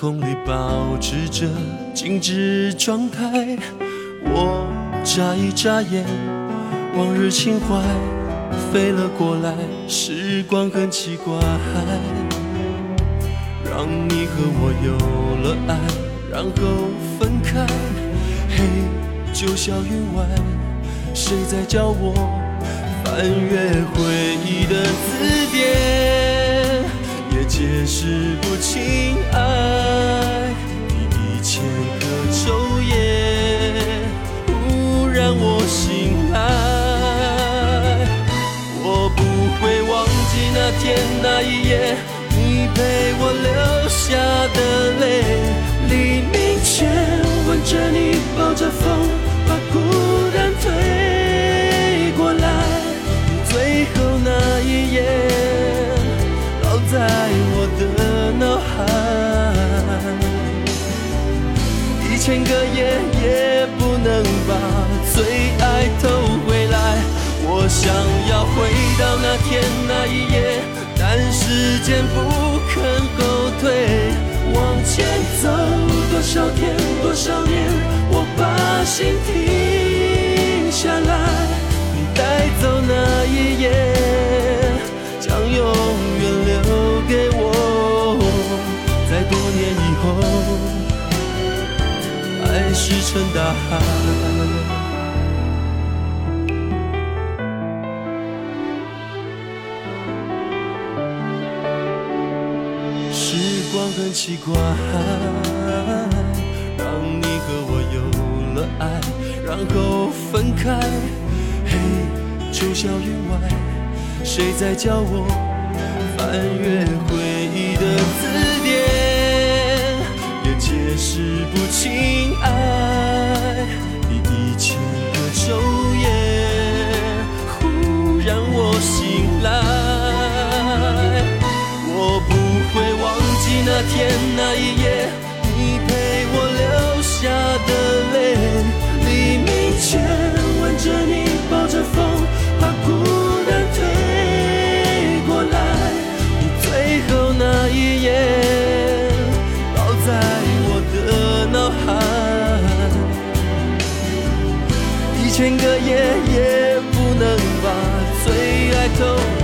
空里保持着静止状态，我眨一眨眼，往日情怀飞了过来。时光很奇怪，让你和我有了爱，然后分开。嘿，九霄云外，谁在教我翻阅回忆的字典？解释不清爱，你一千个昼夜，忽然我醒来。我不会忘记那天那一夜，你陪我流下的泪。黎明前吻着你，抱着风，千个夜也不能把最爱偷回来。我想要回到那天那一夜，但时间不肯后退。往前走多少天多少年，我把心停下来。你带走那一夜，将永远留。给我，石沉大海。时光很奇怪，让你和我有了爱，然后分开。嘿，九霄云外，谁在叫我？翻阅回忆的字，是不清爱的一千个昼夜。忽然我醒来，我不会忘记那天那一夜，你陪我流下的泪。黎明前吻着你，抱着风，把孤千个夜也不能把最爱偷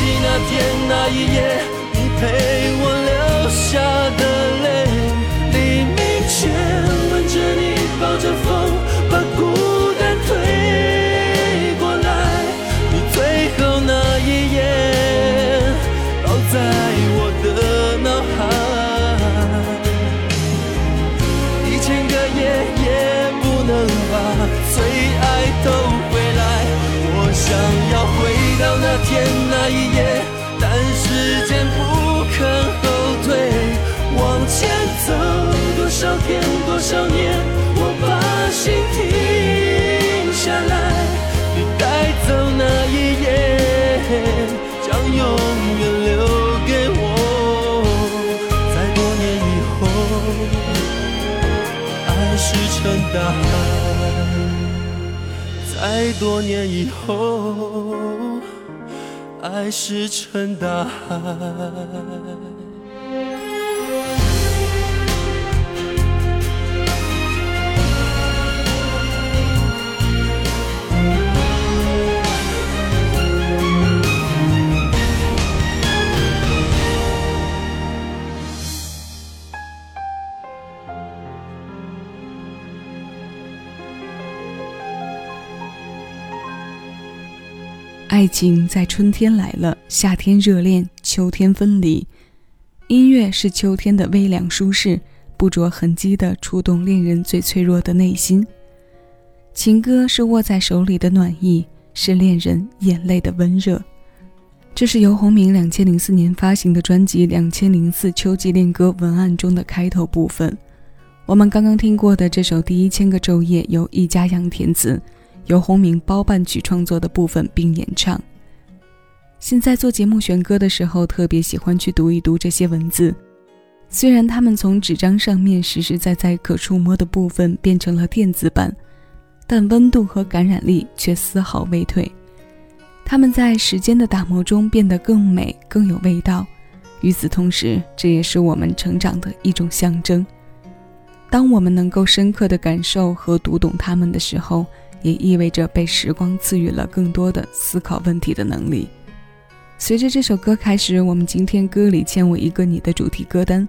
记那天那一夜你陪我流下的泪黎明前吻着你抱着风天多少年，我把心停下来，你带走那一夜，将永远留给我。在多年以后，爱石沉大海。在多年以后，爱石沉大海。爱情在春天来了，夏天热恋，秋天分离。音乐是秋天的微凉舒适，不着痕迹的触动恋人最脆弱的内心。情歌是握在手里的暖意，是恋人眼泪的温热。这是游鸿明两千零四年发行的专辑《两千零四秋季恋歌》文案中的开头部分。我们刚刚听过的这首《第一千个昼夜》，由一家扬填词。由洪明包办曲创作的部分并演唱。现在做节目选歌的时候，特别喜欢去读一读这些文字。虽然他们从纸张上面实实在在可触摸的部分变成了电子版，但温度和感染力却丝毫未退。他们在时间的打磨中变得更美、更有味道。与此同时，这也是我们成长的一种象征。当我们能够深刻的感受和读懂他们的时候，也意味着被时光赐予了更多的思考问题的能力。随着这首歌开始，我们今天歌里欠我一个你的主题歌单。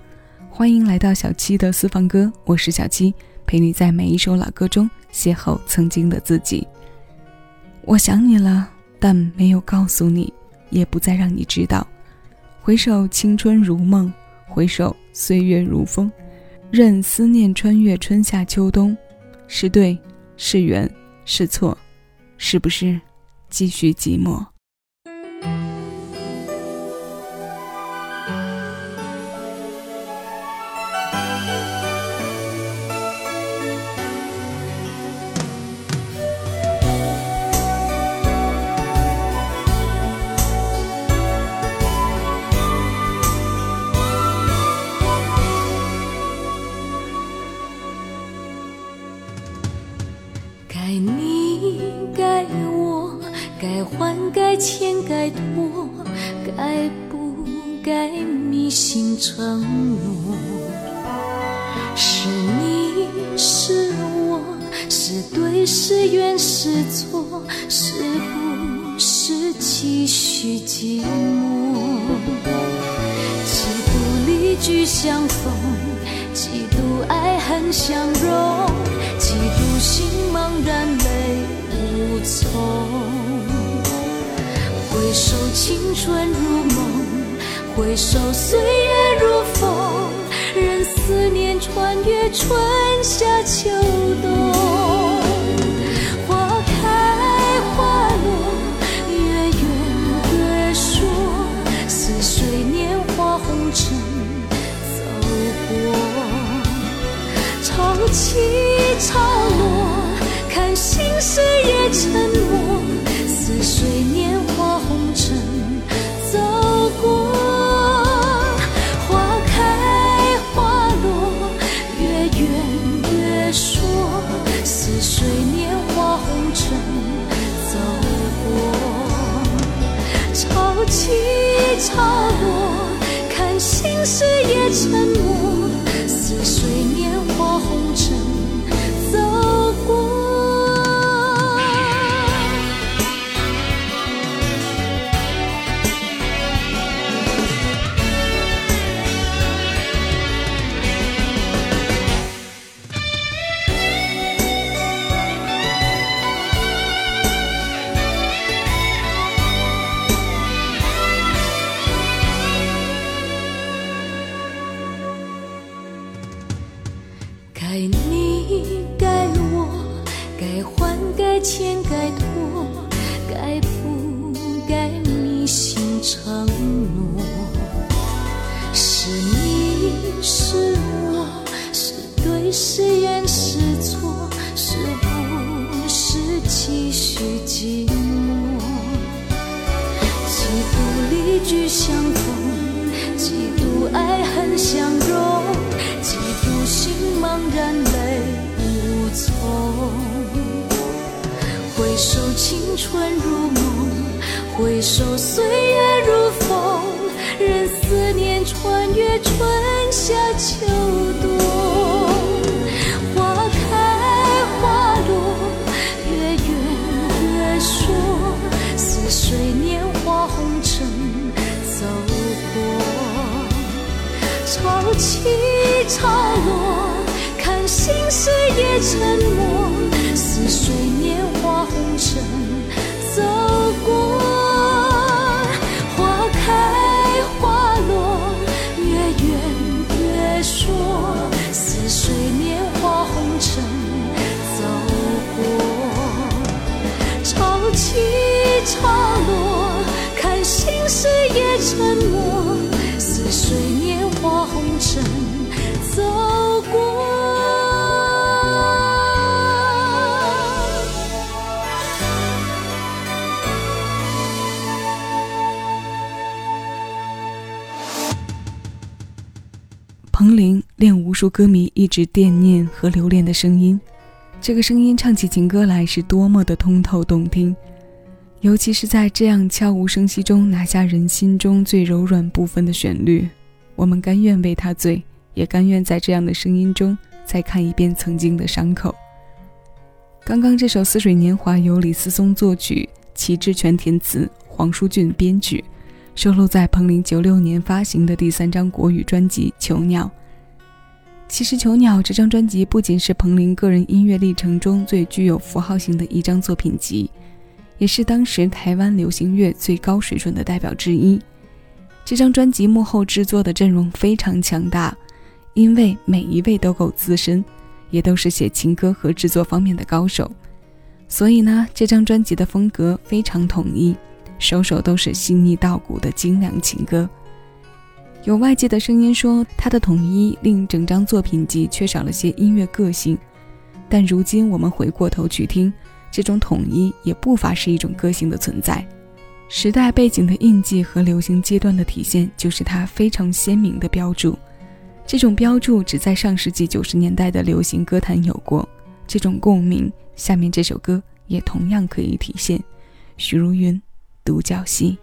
欢迎来到小七的私房歌，我是小七，陪你在每一首老歌中邂逅曾经的自己。我想你了，但没有告诉你，也不再让你知道。回首青春如梦，回首岁月如风，任思念穿越春夏秋冬，是对，是缘。是错，是不是继续寂寞？承诺？是你是我，是对是缘是错，是不是继续寂寞？几度离聚相逢，几度爱恨相融，几度心茫然泪无从。回首青春如梦，回首岁月如风，任思念穿越春夏秋冬。尘走过，潮起潮落，看心事也沉默，似水面。千该脱，该不该迷信承诺？是你是我，是对是缘是错，是不是继续寂寞？几度离聚相逢，几度爱恨相融，几度心茫然泪无从。回首青春如梦，回首岁月如风，任思念穿越春夏秋冬。花开花落，月圆月说，似水年华红尘走过。潮起潮落，看心事也沉默。似水彭羚令无数歌迷一直惦念和留恋的声音，这个声音唱起情歌来是多么的通透动听，尤其是在这样悄无声息中拿下人心中最柔软部分的旋律，我们甘愿为他醉，也甘愿在这样的声音中再看一遍曾经的伤口。刚刚这首《似水年华》由李思松作曲，齐志全填词，黄舒骏编曲。收录在彭羚九六年发行的第三张国语专辑《囚鸟》。其实，《囚鸟》这张专辑不仅是彭羚个人音乐历程中最具有符号性的一张作品集，也是当时台湾流行乐最高水准的代表之一。这张专辑幕后制作的阵容非常强大，因为每一位都够资深，也都是写情歌和制作方面的高手，所以呢，这张专辑的风格非常统一。首首都是细腻到骨的精良情歌。有外界的声音说，他的统一令整张作品集缺少了些音乐个性。但如今我们回过头去听，这种统一也不乏是一种个性的存在。时代背景的印记和流行阶段的体现，就是它非常鲜明的标注。这种标注只在上世纪九十年代的流行歌坛有过。这种共鸣，下面这首歌也同样可以体现。许茹芸。独角戏。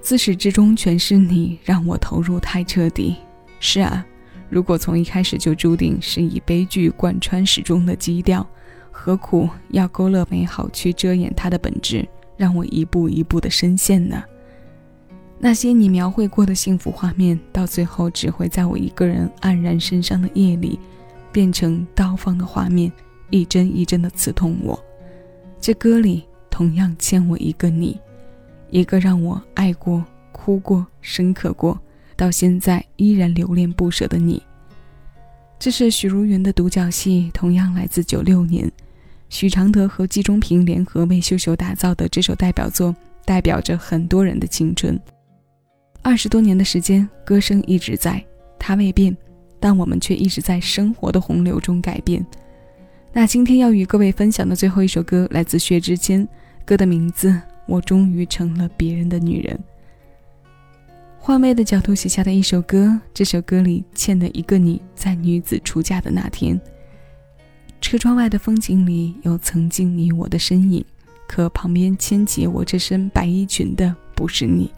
自始至终全是你，让我投入太彻底。是啊，如果从一开始就注定是以悲剧贯穿始终的基调，何苦要勾勒美好去遮掩它的本质，让我一步一步的深陷呢？那些你描绘过的幸福画面，到最后只会在我一个人黯然神伤的夜里，变成刀锋的画面，一针一针的刺痛我。这歌里同样欠我一个你。一个让我爱过、哭过、深刻过，到现在依然留恋不舍的你。这是许茹芸的独角戏，同样来自九六年，许常德和季中平联合为秀秀打造的这首代表作，代表着很多人的青春。二十多年的时间，歌声一直在，它未变，但我们却一直在生活的洪流中改变。那今天要与各位分享的最后一首歌，来自薛之谦，歌的名字。我终于成了别人的女人。换位的角度写下的一首歌，这首歌里欠的一个你，在女子出嫁的那天。车窗外的风景里有曾经你我的身影，可旁边牵起我这身白衣裙的不是你。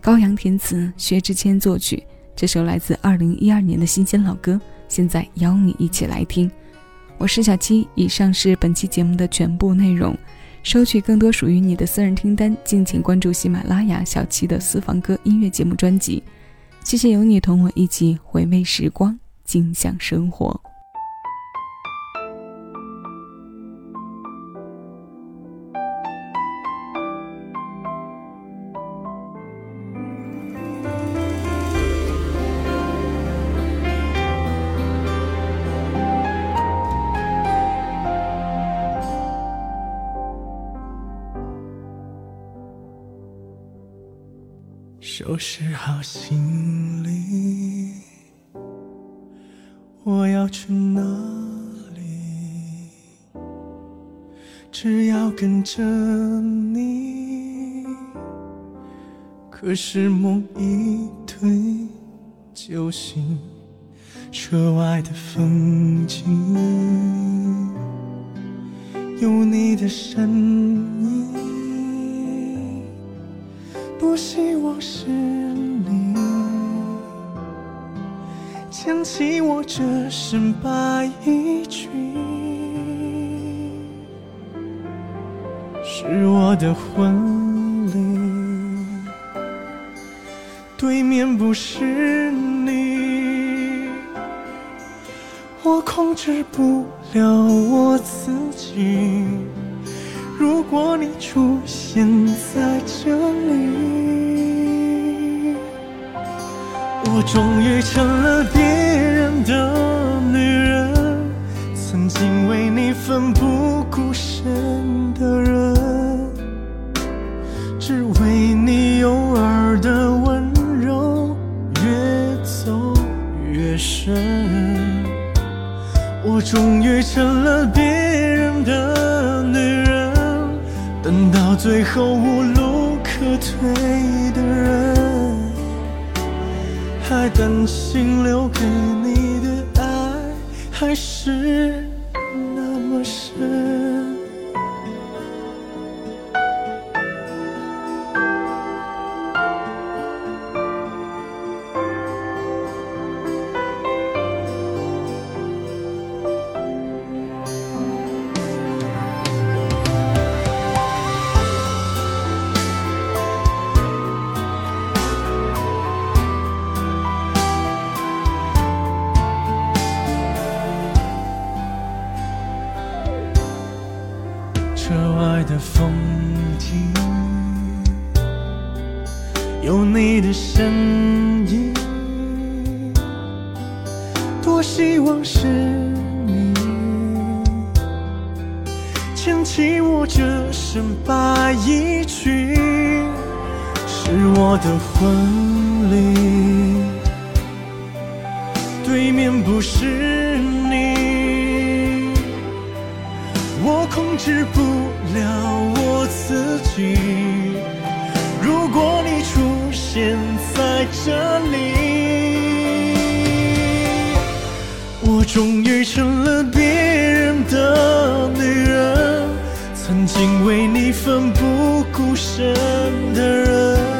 高阳填词，薛之谦作曲，这首来自二零一二年的新鲜老歌，现在邀你一起来听。我是小七，以上是本期节目的全部内容。收取更多属于你的私人听单，敬请关注喜马拉雅小七的私房歌音乐节目专辑。谢谢有你同我一起回味时光，尽享生活。拾好行李，我要去哪里？只要跟着你。可是梦一推就醒，车外的风景，有你的身影。不希望是你。牵起我这身白衣裙，是我的婚礼，对面不是你，我控制不了我自己。如果你出现在这里，我终于成了别人的女人，曾经为你奋不顾身的人，只为你偶尔的温柔越走越深。我终于成了别人的人，最后无路可退的人，还担心留给你的爱还是那一句，是我的婚礼，对面不是你。我控制不了我自己。如果你出现在这里，我终于成了别人的，曾经为你奋不顾身的人，